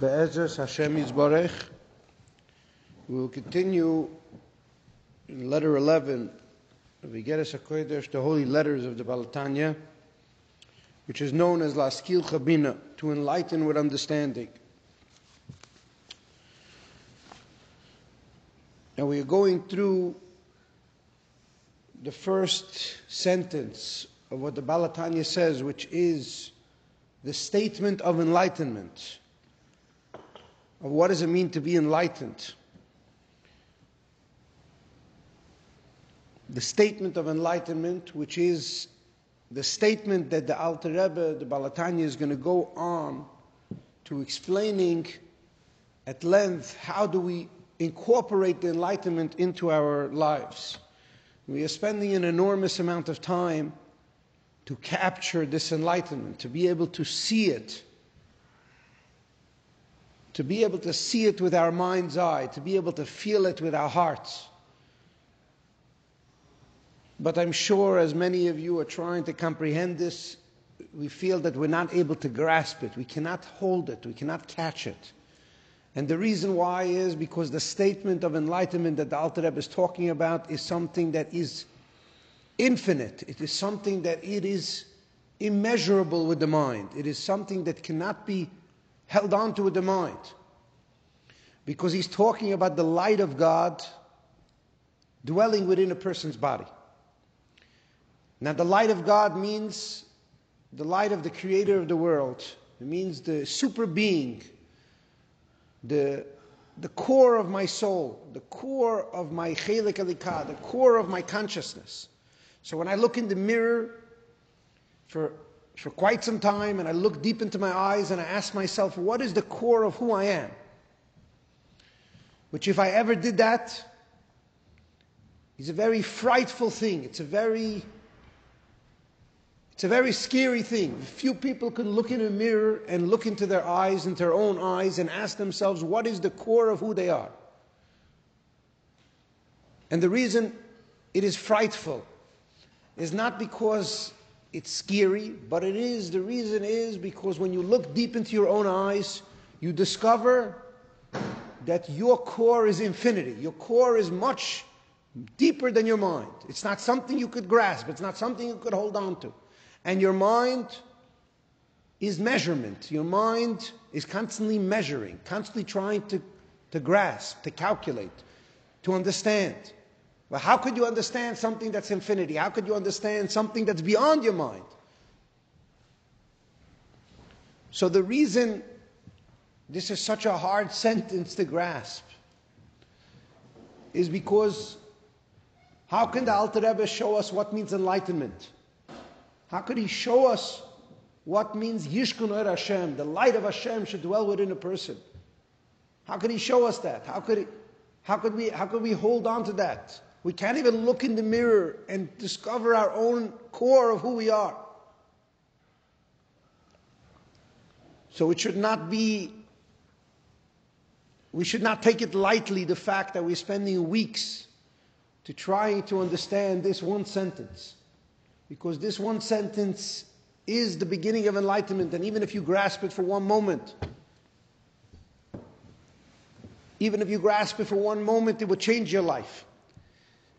Be'ezras Hashem Yisborech. We will continue in letter 11 of Igeres HaKodesh, the holy letters of the Baal HaTanya, which is known as Lihaskilcha Bina, to enlighten with understanding. Now we are going through the first sentence of what the Baal HaTanya says, which is the statement of enlightenment. Of what does it mean to be enlightened? The statement of enlightenment, which is the statement that the Alter Rebbe, the Baal HaTanya, is going to go on to explaining at length how do we incorporate the enlightenment into our lives. We are spending an enormous amount of time to capture this enlightenment, to be able to see it, to be able to see it with our mind's eye, to be able to feel it with our hearts. But I'm sure as many of you are trying to comprehend this, we feel that we're not able to grasp it. We cannot hold it. We cannot catch it. And the reason why is because the statement of enlightenment that the Alter Rebbe is talking about is something that is infinite. It is something that it is immeasurable with the mind. It is something that cannot be held on to with the mind. Because he's talking about the light of God dwelling within a person's body. Now, the light of God means the light of the creator of the world. It means the super being, the, the core of my soul, the core of my chelek Elokah, the core of my consciousness. So when I look in the mirror for, for quite some time and I look deep into my eyes and I ask myself, what is the core of who I am? Which, if I ever did that, is a very frightful thing. It's a very it's a very scary thing. Few people can look in a mirror and look into their eyes, into their own eyes, and ask themselves, what is the core of who they are? And the reason it is frightful is not because it's scary, but it is, the reason is because when you look deep into your own eyes, you discover that your core is infinity. Your core is much deeper than your mind. It's not something you could grasp, it's not something you could hold on to. And your mind is measurement. Your mind is constantly measuring, constantly trying to, to grasp, to calculate, to understand. Well, how could you understand something that's infinity? How could you understand something that's beyond your mind? So, the reason this is such a hard sentence to grasp is because how can the Alter Rebbe show us what means enlightenment? How could he show us what means Yishkun Er Hashem? The light of Hashem should dwell within a person. How could he show us that? How could, he, how could, we, how could we hold on to that? We can't even look in the mirror and discover our own core of who we are. So it should not be, we should not take it lightly, the fact that we're spending weeks to trying to understand this one sentence. Because this one sentence is the beginning of enlightenment, and even if you grasp it for one moment, even if you grasp it for one moment, it will change your life.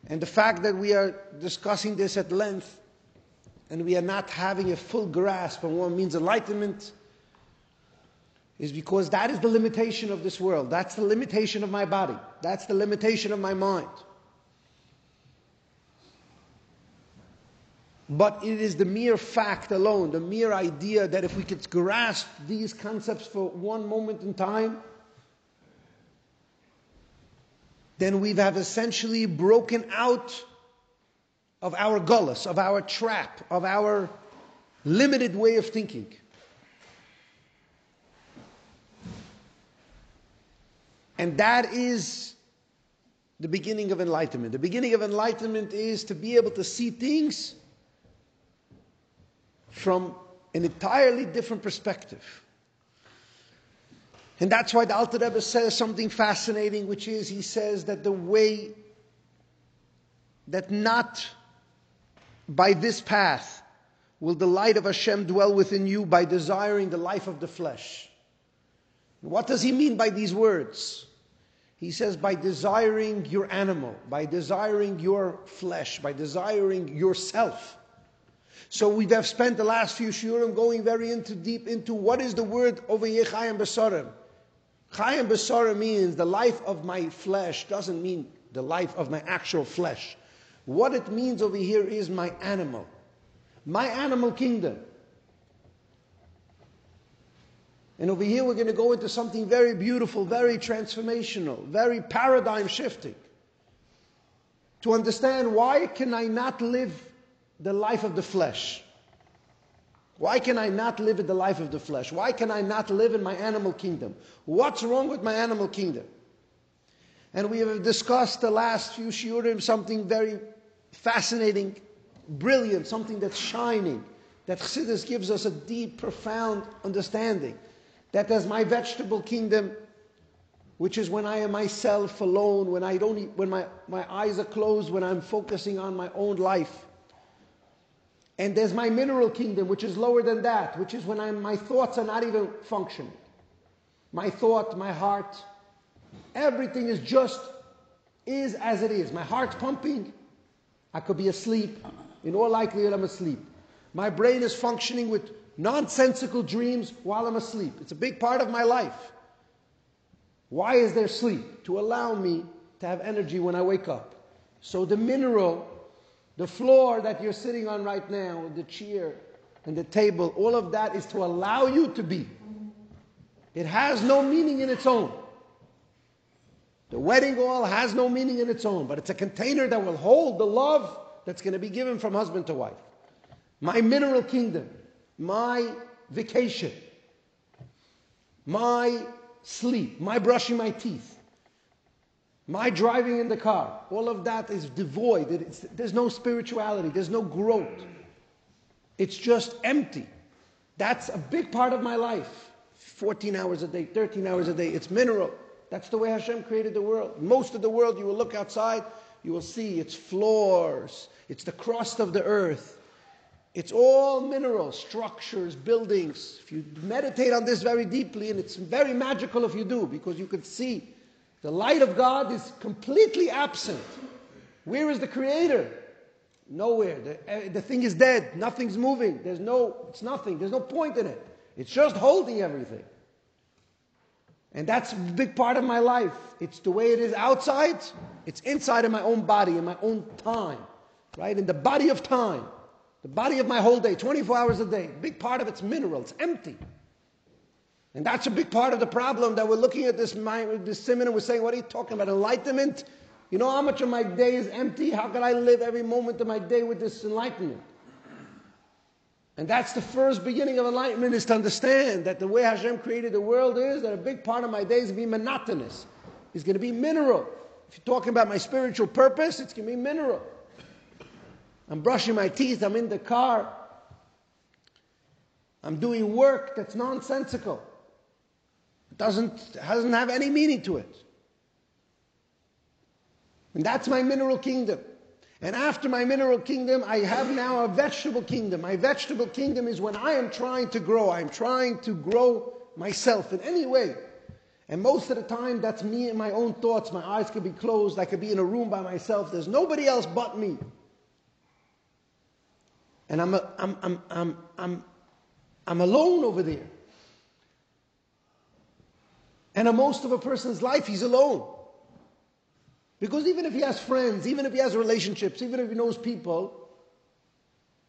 And the fact that we are discussing this at length and we are not having a full grasp on what means enlightenment is because that is the limitation of this world. That's the limitation of my body. That's the limitation of my mind. But it is the mere fact alone, the mere idea that if we could grasp these concepts for one moment in time, then we have essentially broken out of our gullus, of our trap, of our limited way of thinking. And that is the beginning of enlightenment. The beginning of enlightenment is to be able to see things from an entirely different perspective. And that's why the Alter Rebbe says something fascinating, which is he says that the way that not by this path will the light of Hashem dwell within you by desiring the life of the flesh. What does he mean by these words? He says, by desiring your animal, by desiring your flesh, by desiring yourself. So we have spent the last few shiurim going very into deep into what is the word over here, Chayim Besarim. Chayim Besarim means the life of my flesh, doesn't mean the life of my actual flesh. What it means over here is my animal, my animal kingdom. And over here, we're going to go into something very beautiful, very transformational, very paradigm shifting. To understand why can I not live the life of the flesh? Why can I not live in the life of the flesh? Why can I not live in my animal kingdom? What's wrong with my animal kingdom? And we have discussed the last few shiurim something very fascinating, brilliant, something that's shining, that Chassidus gives us a deep, profound understanding that there's my vegetable kingdom, which is when I am myself alone, when I don't, eat, when my, my eyes are closed, when I'm focusing on my own life. And there's my mineral kingdom, which is lower than that, which is when I'm, my thoughts are not even functioning. My thought, my heart, everything is just is as it is. My heart's pumping. I could be asleep. In all likelihood, I'm asleep. My brain is functioning with nonsensical dreams while I'm asleep. It's a big part of my life. Why is there sleep? To allow me to have energy when I wake up. So the mineral, the floor that you're sitting on right now, the chair and the table, all of that is to allow you to be. It has no meaning in its own. The wedding hall has no meaning in its own, but it's a container that will hold the love that's going to be given from husband to wife. My mineral kingdom my vacation, my sleep, my brushing my teeth, my driving in the car, all of that is devoid. It's, there's no spirituality, there's no growth. It's just empty. That's a big part of my life. 14 hours a day, 13 hours a day. It's mineral. That's the way Hashem created the world. Most of the world, you will look outside, you will see it's floors, it's the crust of the earth. It's all minerals, structures, buildings. If you meditate on this very deeply, and it's very magical if you do, because you can see the light of God is completely absent. Where is the Creator? Nowhere. The, eh, the thing is dead. Nothing's moving. There's no, it's nothing. There's no point in it. It's just holding everything. And that's a big part of my life. It's the way it is outside, it's inside of my own body, in my own time, right? In the body of time. The body of my whole day, 24 hours a day. Big part of it's minerals, empty. And that's a big part of the problem that we're looking at this, mind, this seminar we're saying, what are you talking about? Enlightenment? You know how much of my day is empty? How can I live every moment of my day with this enlightenment? And that's the first beginning of enlightenment is to understand that the way Hashem created the world is that a big part of my day is going to be monotonous. It's going to be mineral. If you're talking about my spiritual purpose, it's going to be mineral. I'm brushing my teeth, I'm in the car, I'm doing work that's nonsensical. Doesn't, doesn't have any meaning to it. And that's my mineral kingdom. And after my mineral kingdom, I have now a vegetable kingdom. My vegetable kingdom is when I am trying to grow. I'm trying to grow myself in any way. And most of the time, that's me and my own thoughts. My eyes could be closed. I could be in a room by myself. There's nobody else but me. And I'm, a, I'm, I'm, I'm, I'm, I'm alone over there. And most of a person's life, he's alone. Because even if he has friends, even if he has relationships, even if he knows people,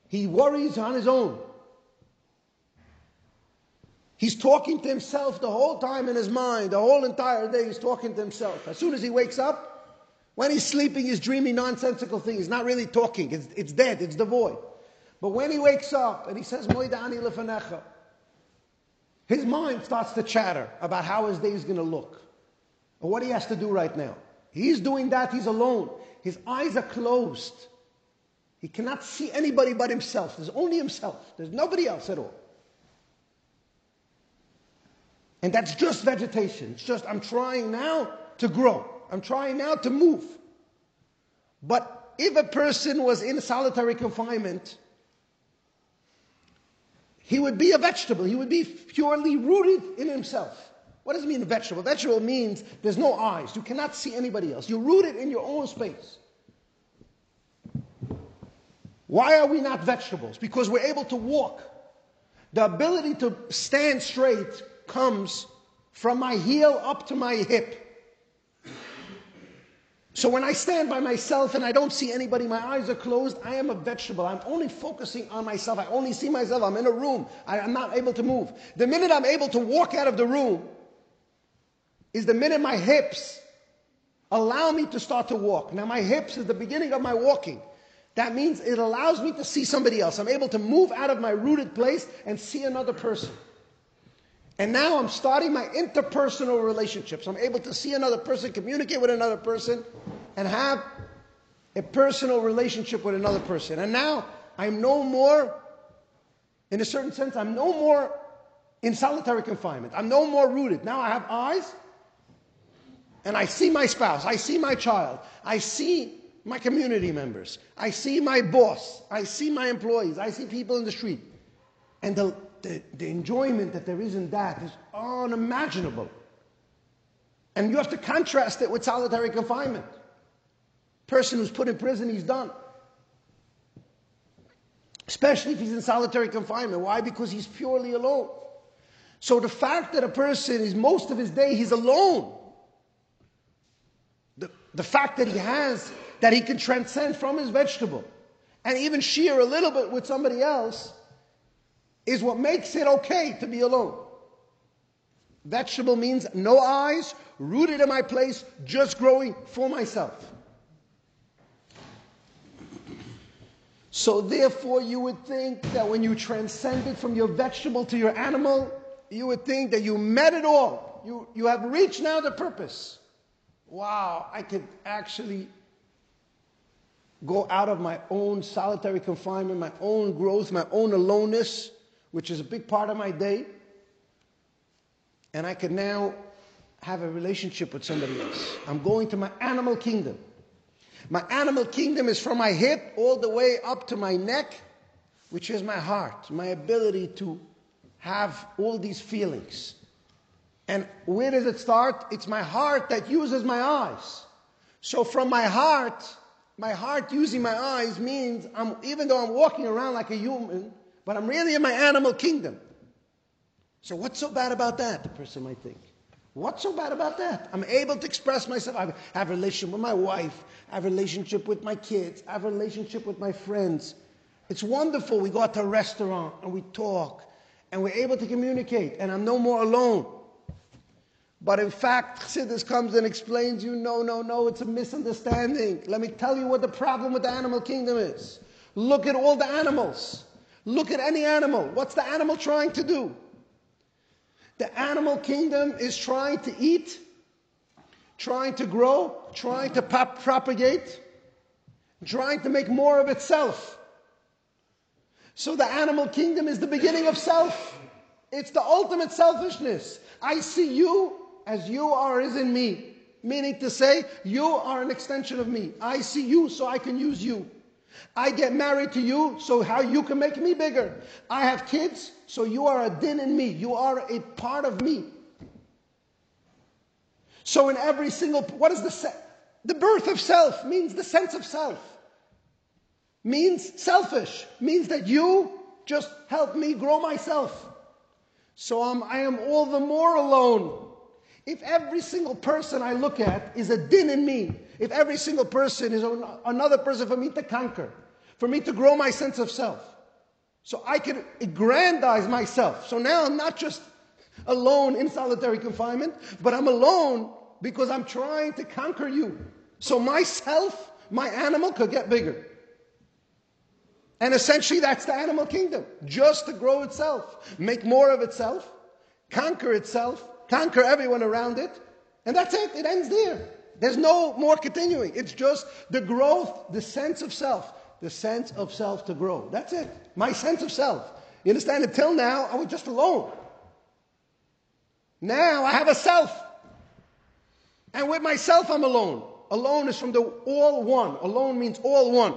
he worries on his own. He's talking to himself the whole time in his mind, the whole entire day, he's talking to himself. As soon as he wakes up, when he's sleeping, he's dreaming nonsensical things. He's not really talking, it's, it's dead, it's the void. But when he wakes up and he says, Moidani lefanecha, his mind starts to chatter about how his day is going to look or what he has to do right now. He's doing that, he's alone. His eyes are closed. He cannot see anybody but himself. There's only himself, there's nobody else at all. And that's just vegetation. It's just, I'm trying now to grow. I'm trying now to move. But if a person was in solitary confinement, he would be a vegetable. He would be purely rooted in himself. What does it mean, a vegetable? Vegetable means there's no eyes. You cannot see anybody else. You're rooted in your own space. Why are we not vegetables? Because we're able to walk. The ability to stand straight comes from my heel up to my hip. So when I stand by myself and I don't see anybody, my eyes are closed, I am a vegetable. I'm only focusing on myself. I only see myself. I'm in a room. I am not able to move. The minute I'm able to walk out of the room is the minute my hips allow me to start to walk. Now, my hips is the beginning of my walking. That means it allows me to see somebody else. I'm able to move out of my rooted place and see another person. And now I'm starting my interpersonal relationships. I'm able to see another person, communicate with another person, and have a personal relationship with another person. And now I'm no more, in a certain sense, I'm no more in solitary confinement. I'm no more rooted. Now I have eyes, and I see my spouse, I see my child, I see my community members, I see my boss, I see my employees, I see people in the street. And the, the, the enjoyment that there is in that is unimaginable. And you have to contrast it with solitary confinement. Person who's put in prison, he's done. Especially if he's in solitary confinement. Why? Because he's purely alone. So the fact that a person is most of his day he's alone, the, the fact that he has, that he can transcend from his vegetable and even share a little bit with somebody else, is what makes it okay to be alone. Vegetable means no eyes, rooted in my place, just growing for myself. So, therefore, you would think that when you transcended from your vegetable to your animal, you would think that you met it all. You, you have reached now the purpose. Wow, I could actually go out of my own solitary confinement, my own growth, my own aloneness which is a big part of my day, and I can now have a relationship with somebody else. I'm going to my animal kingdom. My animal kingdom is from my hip all the way up to my neck, which is my heart, my ability to have all these feelings. And where does it start? It's my heart that uses my eyes. So from my heart, my heart using my eyes means I'm, even though I'm walking around like a human, but I'm really in my animal kingdom. So, what's so bad about that? The person might think. What's so bad about that? I'm able to express myself. I have a relationship with my wife. I have a relationship with my kids. I have a relationship with my friends. It's wonderful. We go out to a restaurant and we talk and we're able to communicate and I'm no more alone. But in fact, Chassidus comes and explains you, no, no, no, it's a misunderstanding. Let me tell you what the problem with the animal kingdom is. Look at all the animals. Look at any animal. What's the animal trying to do? The animal kingdom is trying to eat, trying to grow, trying to pop- propagate, trying to make more of itself. So the animal kingdom is the beginning of self. It's the ultimate selfishness. I see you as you are is in me. Meaning to say, you are an extension of me. I see you so I can use you. I get married to you so how you can make me bigger. I have kids so you are a din in me. You are a part of me. So in every single what is the se- the birth of self means the sense of self. Means selfish. Means that you just help me grow myself. So I am all the more alone. If every single person I look at is a din in me, if every single person is another person for me to conquer, for me to grow my sense of self. So I can aggrandize myself. So now I'm not just alone in solitary confinement, but I'm alone because I'm trying to conquer you. So myself, my animal could get bigger. And essentially, that's the animal kingdom just to grow itself, make more of itself, conquer itself, conquer everyone around it, and that's it. It ends there. There's no more continuing. It's just the growth, the sense of self, the sense of self to grow. That's it. My sense of self. You understand? Until now, I was just alone. Now I have a self. And with myself, I'm alone. Alone is from the all one. Alone means all one.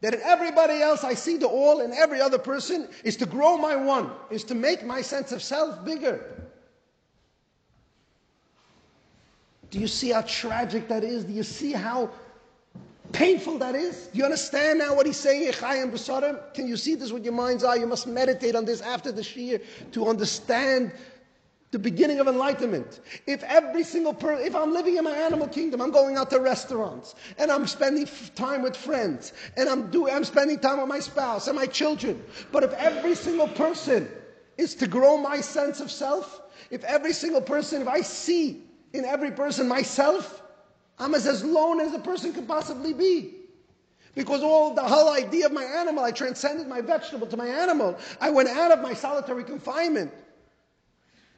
That in everybody else, I see the all, and every other person is to grow my one, is to make my sense of self bigger. Do you see how tragic that is? Do you see how painful that is? Do you understand now what he's saying? Can you see this with your mind's eye? You must meditate on this after the Shir to understand the beginning of enlightenment. If every single person, if I'm living in my animal kingdom, I'm going out to restaurants and I'm spending time with friends and I'm doing, I'm spending time with my spouse and my children. But if every single person is to grow my sense of self, if every single person, if I see in every person myself, I'm as, alone as a person could possibly be. Because all the whole idea of my animal, I transcended my vegetable to my animal. I went out of my solitary confinement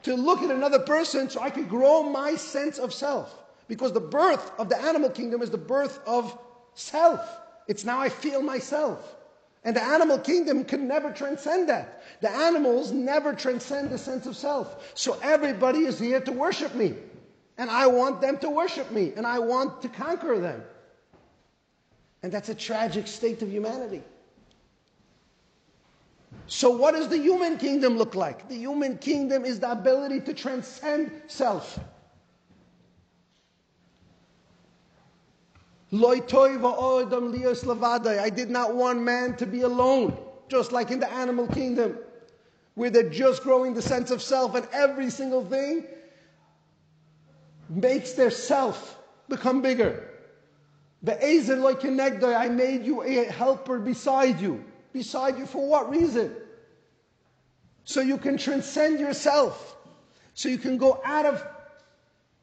to look at another person so I could grow my sense of self. Because the birth of the animal kingdom is the birth of self. It's now I feel myself. And the animal kingdom can never transcend that. The animals never transcend the sense of self. So everybody is here to worship me. And I want them to worship me. And I want to conquer them. And that's a tragic state of humanity. So, what does the human kingdom look like? The human kingdom is the ability to transcend self. I did not want man to be alone, just like in the animal kingdom, where they're just growing the sense of self, and every single thing makes their self become bigger. I made you a helper beside you. Beside you for what reason? So you can transcend yourself. So you can go out of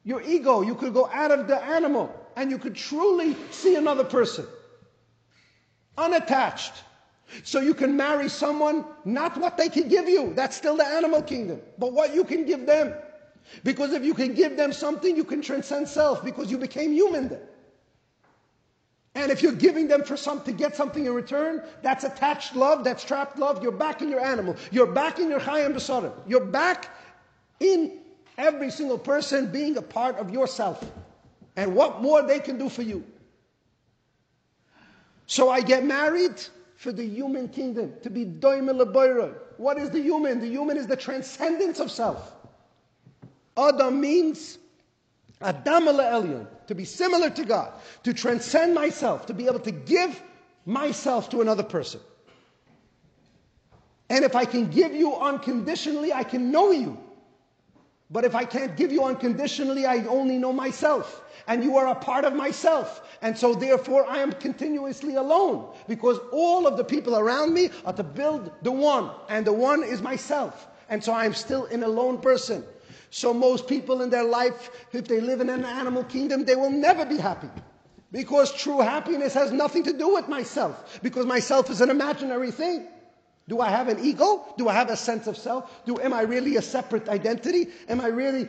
your ego. You could go out of the animal and you could truly see another person. Unattached. So you can marry someone, not what they can give you. That's still the animal kingdom. But what you can give them. Because if you can give them something, you can transcend self because you became human then. And if you're giving them for some to get something in return, that's attached love, that's trapped love. You're back in your animal. You're back in your chayim besarim. You're back in every single person being a part of yourself. And what more they can do for you. So I get married for the human kingdom, to be doimel What is the human? The human is the transcendence of self. Adam means Adam Elyon, to be similar to God, to transcend myself, to be able to give myself to another person. And if I can give you unconditionally, I can know you. But if I can't give you unconditionally, I only know myself. And you are a part of myself. And so therefore I am continuously alone. Because all of the people around me are to build the one. And the one is myself. And so I am still an alone person. So most people in their life, if they live in an animal kingdom, they will never be happy. Because true happiness has nothing to do with myself. Because myself is an imaginary thing. Do I have an ego? Do I have a sense of self? Do am I really a separate identity? Am I really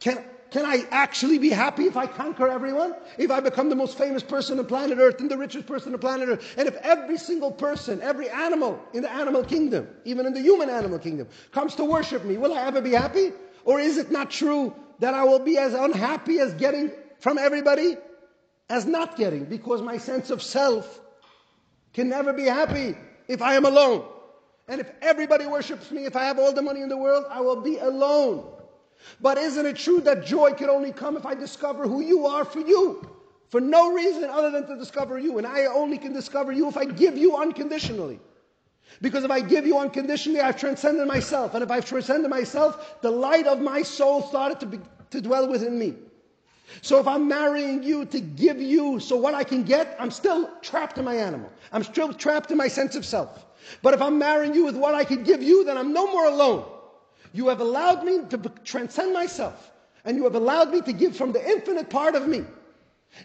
can can I actually be happy if I conquer everyone? If I become the most famous person on planet Earth and the richest person on planet Earth? And if every single person, every animal in the animal kingdom, even in the human animal kingdom, comes to worship me, will I ever be happy? Or is it not true that I will be as unhappy as getting from everybody as not getting? Because my sense of self can never be happy if I am alone. And if everybody worships me, if I have all the money in the world, I will be alone. But isn't it true that joy can only come if I discover who you are for you? For no reason other than to discover you. And I only can discover you if I give you unconditionally. Because if I give you unconditionally, I've transcended myself. And if I've transcended myself, the light of my soul started to, be, to dwell within me. So if I'm marrying you to give you so what I can get, I'm still trapped in my animal. I'm still trapped in my sense of self. But if I'm marrying you with what I can give you, then I'm no more alone. You have allowed me to transcend myself. And you have allowed me to give from the infinite part of me.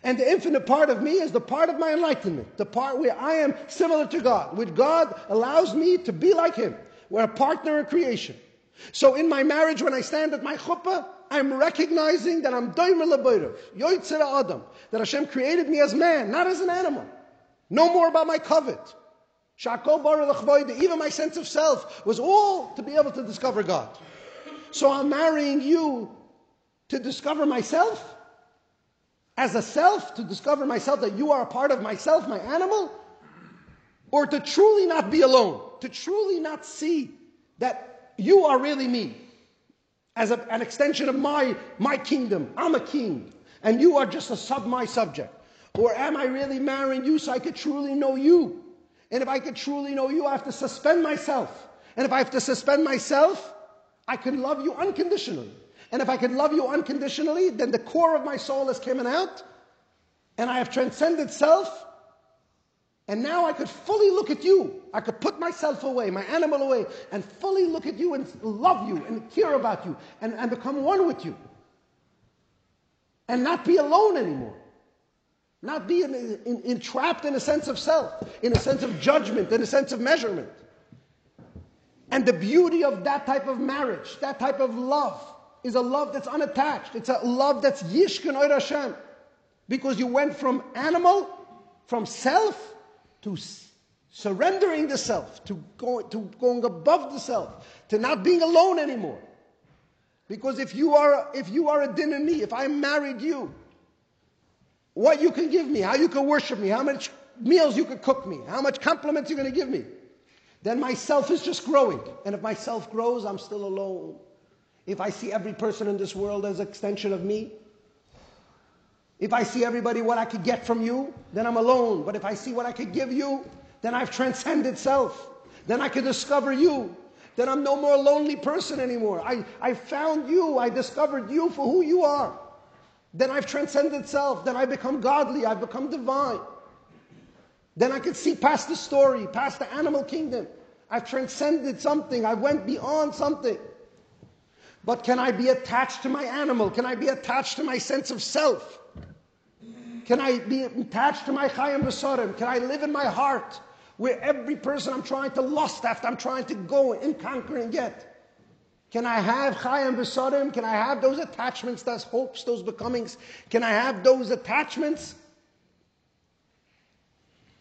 And the infinite part of me is the part of my enlightenment, the part where I am similar to God, which God allows me to be like Him. We're a partner in creation. So in my marriage, when I stand at my chuppah, I'm recognizing that I'm doimer lebeirav, yoitzera adam, that Hashem created me as man, not as an animal. No more about my covet. Shakol even my sense of self was all to be able to discover God. So I'm marrying you to discover myself as a self, to discover myself that you are a part of myself, my animal, or to truly not be alone, to truly not see that you are really me as a, an extension of my, my kingdom. I'm a king. and you are just a sub my subject? Or am I really marrying you so I could truly know you? And if I could truly know you, I have to suspend myself. And if I have to suspend myself, I can love you unconditionally. And if I could love you unconditionally, then the core of my soul is coming out, and I have transcended self, and now I could fully look at you. I could put myself away, my animal away, and fully look at you and love you and care about you and, and become one with you. And not be alone anymore. Not be in, in, entrapped in a sense of self, in a sense of judgment, in a sense of measurement. And the beauty of that type of marriage, that type of love, is a love that's unattached. It's a love that's Yishkin Oir Hashem. Because you went from animal, from self, to surrendering the self, to, go, to going above the self, to not being alone anymore. Because if you are, if you are a dinami, if I married you, what you can give me, how you can worship me, how much meals you can cook me, how much compliments you're going to give me, then myself is just growing. And if myself grows, I'm still alone. If I see every person in this world as an extension of me, if I see everybody what I could get from you, then I'm alone. But if I see what I could give you, then I've transcended self. Then I can discover you. Then I'm no more a lonely person anymore. I, I found you. I discovered you for who you are. Then I've transcended self. Then I become godly. I've become divine. Then I can see past the story, past the animal kingdom. I've transcended something. I went beyond something. But can I be attached to my animal? Can I be attached to my sense of self? Can I be attached to my Chayim Besarim? Can I live in my heart where every person I'm trying to lust after, I'm trying to go and conquer and get? Can I have Chayim Besarim? Can I have those attachments, those hopes, those becomings? Can I have those attachments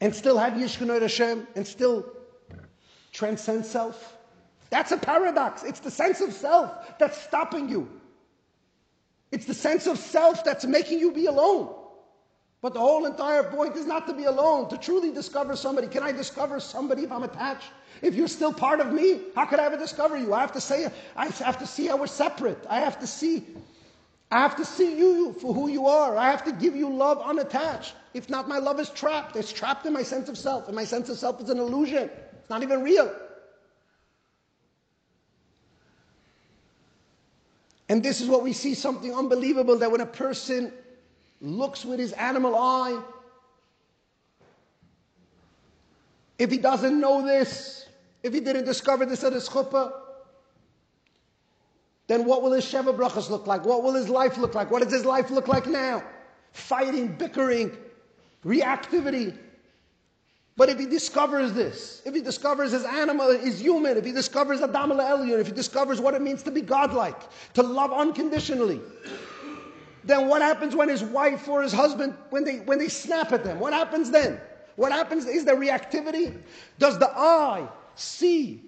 and still have Yishkun Hashem and still transcend self? That's a paradox. It's the sense of self that's stopping you. It's the sense of self that's making you be alone. But the whole entire point is not to be alone, to truly discover somebody. Can I discover somebody if I'm attached? If you're still part of me, how could I ever discover you? I have to say, I have to see how we're separate. I have to see, I have to see you for who you are. I have to give you love unattached. If not, my love is trapped. It's trapped in my sense of self, and my sense of self is an illusion. It's not even real. And this is what we see something unbelievable that when a person looks with his animal eye. If he doesn't know this, if he didn't discover this at his chuppah, then what will his Sheva brachas look like? What will his life look like? What does his life look like now? Fighting, bickering, reactivity. But if he discovers this, if he discovers his animal is human, if he discovers Adam Elyon, if he discovers what it means to be godlike, to love unconditionally, then what happens when his wife or his husband, when they, when they snap at them? What happens then? What happens? Is there reactivity? Does the eye see?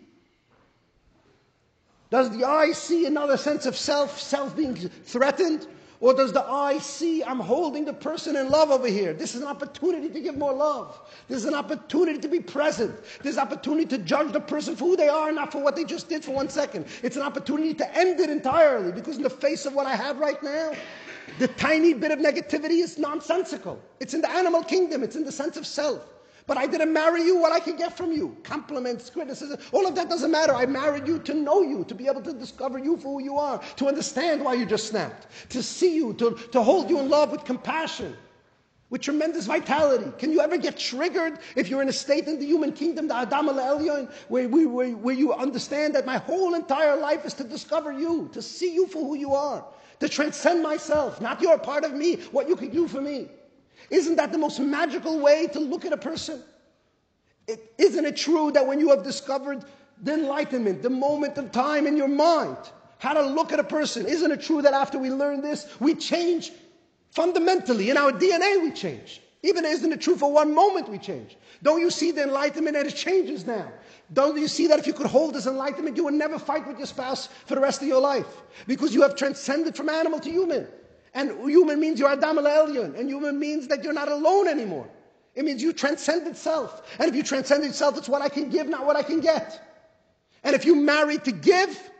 Does the eye see another sense of self, self being threatened? Or does the eye see I'm holding the person in love over here? This is an opportunity to give more love. This is an opportunity to be present. This is an opportunity to judge the person for who they are, not for what they just did for one second. It's an opportunity to end it entirely because in the face of what I have right now, the tiny bit of negativity is nonsensical. It's in the animal kingdom, it's in the sense of self. But I didn't marry you, what I can get from you. Compliments, criticism, all of that doesn't matter. I married you to know you, to be able to discover you for who you are, to understand why you just snapped, to see you, to, to hold you in love with compassion, with tremendous vitality. Can you ever get triggered if you're in a state in the human kingdom, the Adam Elyon, where, where, where you understand that my whole entire life is to discover you, to see you for who you are, to transcend myself, not your part of me, what you could do for me. Isn't that the most magical way to look at a person? is isn't it true that when you have discovered the enlightenment, the moment of time in your mind, how to look at a person, isn't it true that after we learn this, we change fundamentally in our DNA? We change. Even isn't it true for one moment we change? Don't you see the enlightenment that it changes now? Don't you see that if you could hold this enlightenment, you would never fight with your spouse for the rest of your life? Because you have transcended from animal to human. And human means you're Adam Elyon. And human means that you're not alone anymore. It means you transcended self. And if you transcended self, it's what I can give, not what I can get. And if you marry to give,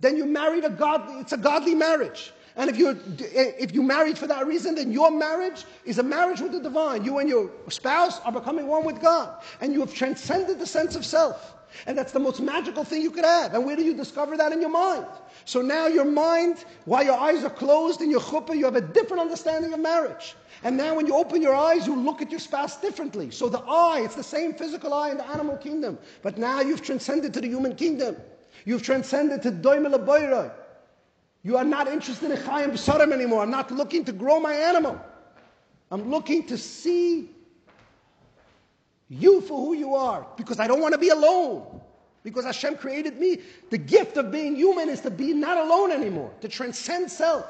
then you married a godly, it's a godly marriage. And if you if you married for that reason, then your marriage is a marriage with the divine. You and your spouse are becoming one with God, and you have transcended the sense of self. And that's the most magical thing you could have. And where do you discover that in your mind? So now your mind, while your eyes are closed in your chuppah, you have a different understanding of marriage. And now when you open your eyes, you look at your spouse differently. So the eye, it's the same physical eye in the animal kingdom. But now you've transcended to the human kingdom. You've transcended to doimel. You are not interested in chayim b'sarim anymore. I'm not looking to grow my animal. I'm looking to see you for who you are because I don't want to be alone. Because Hashem created me. The gift of being human is to be not alone anymore, to transcend self.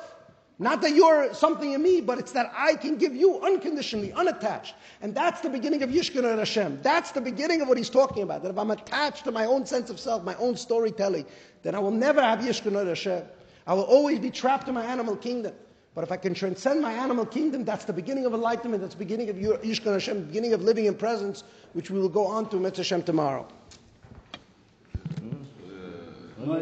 Not that you're something in me, but it's that I can give you unconditionally, unattached. And that's the beginning of Yishkan Hashem. That's the beginning of what he's talking about. That if I'm attached to my own sense of self, my own storytelling, then I will never have Yishkan Hashem. I will always be trapped in my animal kingdom. But if I can transcend my animal kingdom, that's the beginning of enlightenment. That's the beginning of Yishkan Hashem, beginning of living in presence, which we will go on to Mitzvah Hashem tomorrow. Mm-hmm.